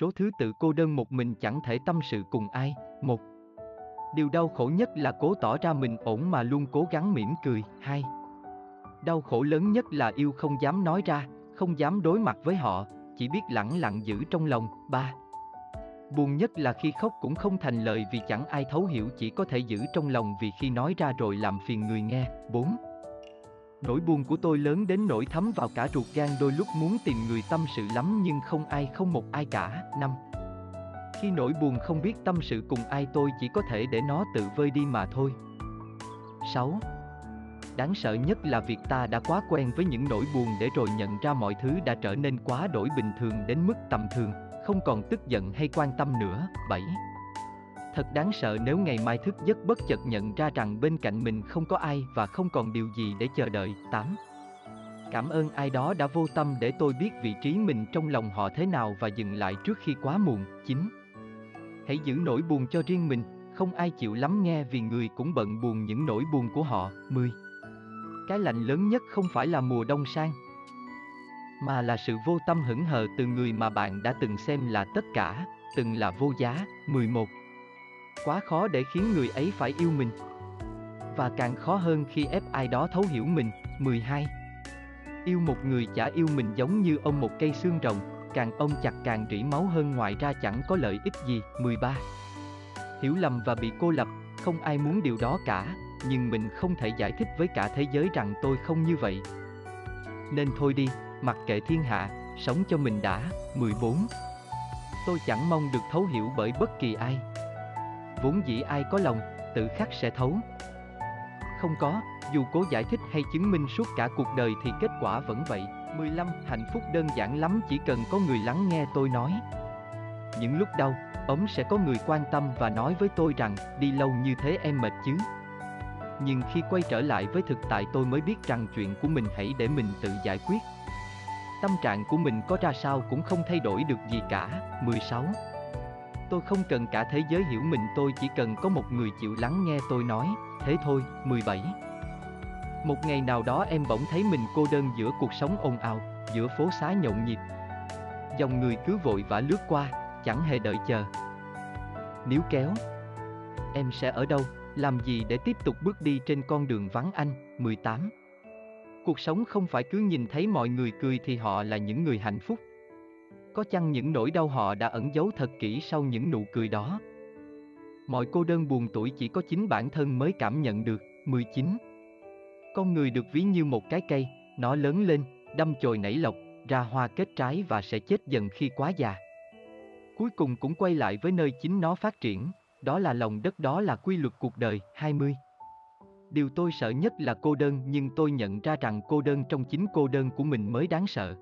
Số thứ tự cô đơn một mình chẳng thể tâm sự cùng ai. Một. Điều đau khổ nhất là cố tỏ ra mình ổn mà luôn cố gắng mỉm cười. Hai. Đau khổ lớn nhất là yêu không dám nói ra, không dám đối mặt với họ, chỉ biết lẳng lặng giữ trong lòng. Ba. Buồn nhất là khi khóc cũng không thành lời vì chẳng ai thấu hiểu chỉ có thể giữ trong lòng vì khi nói ra rồi làm phiền người nghe. 4. Nỗi buồn của tôi lớn đến nỗi thấm vào cả ruột gan đôi lúc muốn tìm người tâm sự lắm nhưng không ai không một ai cả. năm Khi nỗi buồn không biết tâm sự cùng ai tôi chỉ có thể để nó tự vơi đi mà thôi. 6. Đáng sợ nhất là việc ta đã quá quen với những nỗi buồn để rồi nhận ra mọi thứ đã trở nên quá đổi bình thường đến mức tầm thường, không còn tức giận hay quan tâm nữa. 7. Thật đáng sợ nếu ngày mai thức giấc bất chợt nhận ra rằng bên cạnh mình không có ai và không còn điều gì để chờ đợi. 8. Cảm ơn ai đó đã vô tâm để tôi biết vị trí mình trong lòng họ thế nào và dừng lại trước khi quá muộn. 9. Hãy giữ nỗi buồn cho riêng mình, không ai chịu lắm nghe vì người cũng bận buồn những nỗi buồn của họ. 10. Cái lạnh lớn nhất không phải là mùa đông sang, mà là sự vô tâm hững hờ từ người mà bạn đã từng xem là tất cả, từng là vô giá. 11. Quá khó để khiến người ấy phải yêu mình. Và càng khó hơn khi ép ai đó thấu hiểu mình. 12. Yêu một người chả yêu mình giống như ôm một cây xương rồng, càng ôm chặt càng rỉ máu hơn ngoài ra chẳng có lợi ích gì. 13. Hiểu lầm và bị cô lập, không ai muốn điều đó cả, nhưng mình không thể giải thích với cả thế giới rằng tôi không như vậy. Nên thôi đi, mặc kệ thiên hạ, sống cho mình đã. 14. Tôi chẳng mong được thấu hiểu bởi bất kỳ ai. Vốn dĩ ai có lòng, tự khắc sẽ thấu. Không có, dù cố giải thích hay chứng minh suốt cả cuộc đời thì kết quả vẫn vậy. 15. Hạnh phúc đơn giản lắm chỉ cần có người lắng nghe tôi nói. Những lúc đau, ống sẽ có người quan tâm và nói với tôi rằng đi lâu như thế em mệt chứ. Nhưng khi quay trở lại với thực tại tôi mới biết rằng chuyện của mình hãy để mình tự giải quyết. Tâm trạng của mình có ra sao cũng không thay đổi được gì cả. 16. Tôi không cần cả thế giới hiểu mình tôi chỉ cần có một người chịu lắng nghe tôi nói, thế thôi. 17. Một ngày nào đó em bỗng thấy mình cô đơn giữa cuộc sống ồn ào, giữa phố xá nhộn nhịp. Dòng người cứ vội vã lướt qua, chẳng hề đợi chờ. Nếu kéo, em sẽ ở đâu, làm gì để tiếp tục bước đi trên con đường vắng anh? 18. Cuộc sống không phải cứ nhìn thấy mọi người cười thì họ là những người hạnh phúc. Có chăng những nỗi đau họ đã ẩn giấu thật kỹ sau những nụ cười đó? Mọi cô đơn buồn tuổi chỉ có chính bản thân mới cảm nhận được. 19. Con người được ví như một cái cây, nó lớn lên, đâm chồi nảy lộc, ra hoa kết trái và sẽ chết dần khi quá già. Cuối cùng cũng quay lại với nơi chính nó phát triển, đó là lòng đất đó là quy luật cuộc đời. 20. Điều tôi sợ nhất là cô đơn nhưng tôi nhận ra rằng cô đơn trong chính cô đơn của mình mới đáng sợ.